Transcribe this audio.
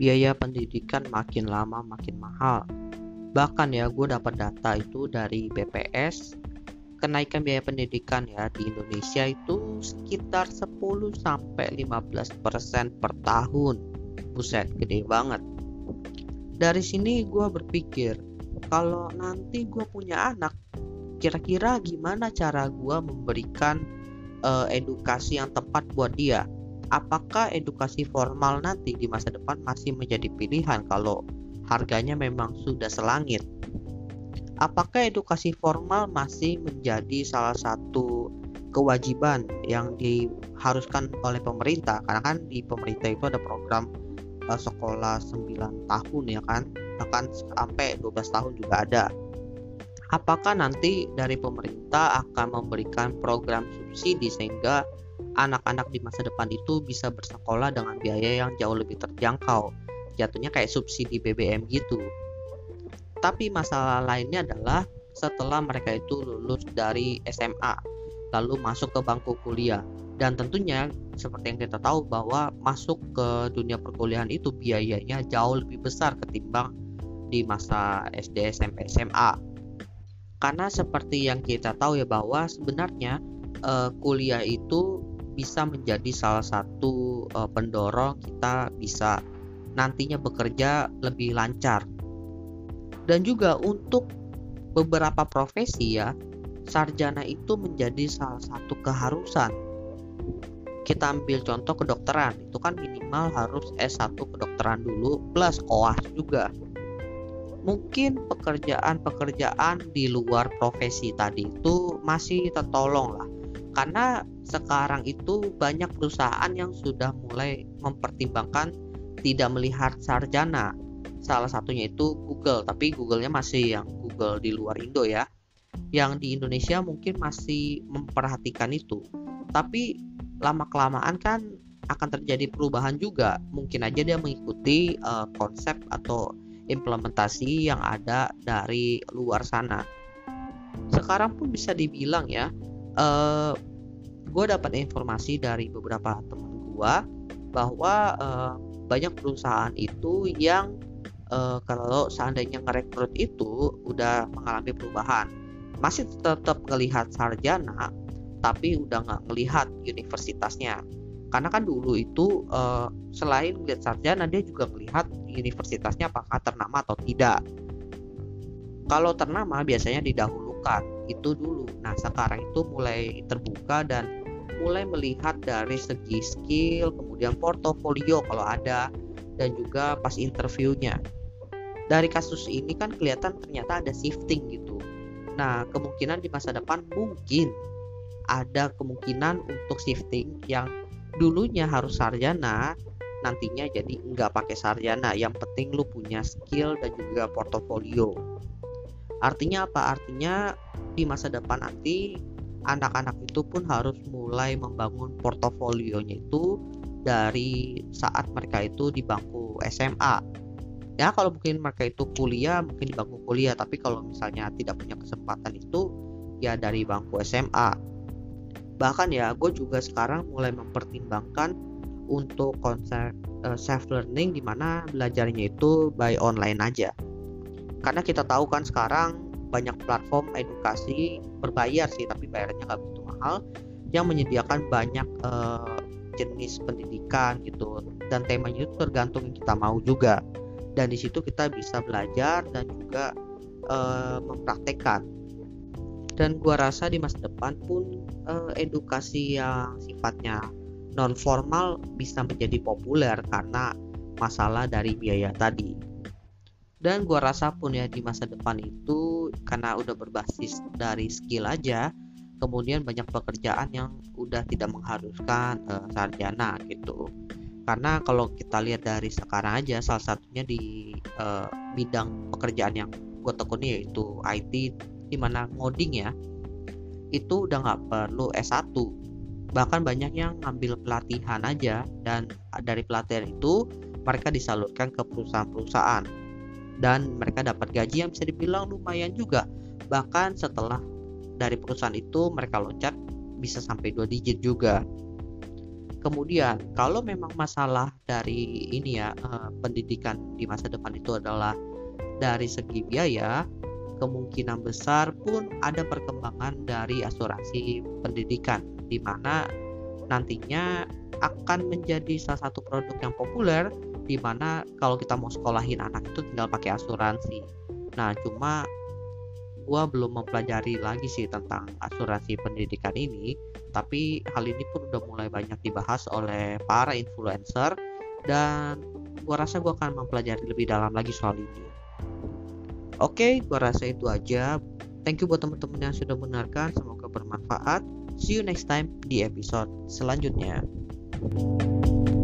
biaya pendidikan makin lama makin mahal. Bahkan ya gue dapat data itu dari BPS kenaikan biaya pendidikan ya di Indonesia itu sekitar 10 sampai 15% per tahun. Buset, gede banget. Dari sini gue berpikir, kalau nanti gue punya anak, kira-kira gimana cara gue memberikan uh, edukasi yang tepat buat dia? Apakah edukasi formal nanti di masa depan masih menjadi pilihan kalau harganya memang sudah selangit? apakah edukasi formal masih menjadi salah satu kewajiban yang diharuskan oleh pemerintah? Karena kan di pemerintah itu ada program uh, sekolah 9 tahun ya kan? Bahkan sampai 12 tahun juga ada. Apakah nanti dari pemerintah akan memberikan program subsidi sehingga anak-anak di masa depan itu bisa bersekolah dengan biaya yang jauh lebih terjangkau jatuhnya kayak subsidi BBM gitu tapi masalah lainnya adalah setelah mereka itu lulus dari SMA lalu masuk ke bangku kuliah dan tentunya seperti yang kita tahu bahwa masuk ke dunia perkuliahan itu biayanya jauh lebih besar ketimbang di masa SD, SMP, SMA. Karena seperti yang kita tahu ya bahwa sebenarnya uh, kuliah itu bisa menjadi salah satu uh, pendorong kita bisa nantinya bekerja lebih lancar. Dan juga untuk beberapa profesi ya sarjana itu menjadi salah satu keharusan. Kita ambil contoh kedokteran itu kan minimal harus S1 kedokteran dulu plus koas juga. Mungkin pekerjaan-pekerjaan di luar profesi tadi itu masih tertolong lah. Karena sekarang itu banyak perusahaan yang sudah mulai mempertimbangkan tidak melihat sarjana. Salah satunya itu Google tapi Googlenya masih yang Google di luar Indo ya. Yang di Indonesia mungkin masih memperhatikan itu. Tapi lama kelamaan kan akan terjadi perubahan juga. Mungkin aja dia mengikuti uh, konsep atau implementasi yang ada dari luar sana. Sekarang pun bisa dibilang ya uh, gue dapat informasi dari beberapa teman gue bahwa uh, banyak perusahaan itu yang uh, kalau seandainya ngerekrut itu udah mengalami perubahan masih tetap melihat sarjana tapi udah nggak melihat universitasnya. Karena kan dulu itu uh, selain melihat sarjana dia juga melihat universitasnya apakah ternama atau tidak. Kalau ternama biasanya didahulukan. Itu dulu. Nah sekarang itu mulai terbuka dan mulai melihat dari segi skill kemudian portofolio kalau ada dan juga pas interviewnya. Dari kasus ini kan kelihatan ternyata ada shifting gitu. Nah, kemungkinan di masa depan mungkin ada kemungkinan untuk shifting yang dulunya harus sarjana nantinya jadi nggak pakai sarjana. Yang penting lu punya skill dan juga portofolio. Artinya apa? Artinya di masa depan nanti anak-anak itu pun harus mulai membangun portofolionya itu dari saat mereka itu di bangku SMA ya kalau mungkin mereka itu kuliah mungkin di bangku kuliah tapi kalau misalnya tidak punya kesempatan itu ya dari bangku SMA bahkan ya gue juga sekarang mulai mempertimbangkan untuk konsep uh, self learning di mana belajarnya itu by online aja. Karena kita tahu kan sekarang banyak platform edukasi berbayar sih tapi bayarnya nggak begitu mahal yang menyediakan banyak uh, jenis pendidikan gitu. Dan temanya itu tergantung yang kita mau juga. Dan di situ kita bisa belajar dan juga uh, mempraktekkan. Dan gua rasa di masa depan pun uh, edukasi yang sifatnya non formal bisa menjadi populer karena masalah dari biaya tadi dan gua rasa pun ya di masa depan itu karena udah berbasis dari skill aja kemudian banyak pekerjaan yang udah tidak mengharuskan uh, sarjana gitu. Karena kalau kita lihat dari sekarang aja salah satunya di uh, bidang pekerjaan yang gue tekuni yaitu IT di mana ngoding ya itu udah nggak perlu S1 bahkan banyak yang ngambil pelatihan aja dan dari pelatihan itu mereka disalurkan ke perusahaan-perusahaan dan mereka dapat gaji yang bisa dibilang lumayan juga. Bahkan setelah dari perusahaan itu mereka loncat bisa sampai dua digit juga. Kemudian, kalau memang masalah dari ini ya, uh, pendidikan di masa depan itu adalah dari segi biaya, kemungkinan besar pun ada perkembangan dari asuransi pendidikan, di mana nantinya akan menjadi salah satu produk yang populer, di mana kalau kita mau sekolahin anak itu tinggal pakai asuransi. Nah, cuma gue belum mempelajari lagi sih tentang asuransi pendidikan ini tapi hal ini pun udah mulai banyak dibahas oleh para influencer dan gue rasa gue akan mempelajari lebih dalam lagi soal ini. Oke okay, gue rasa itu aja. Thank you buat teman-teman yang sudah mendengarkan. Semoga bermanfaat. See you next time di episode selanjutnya. thank you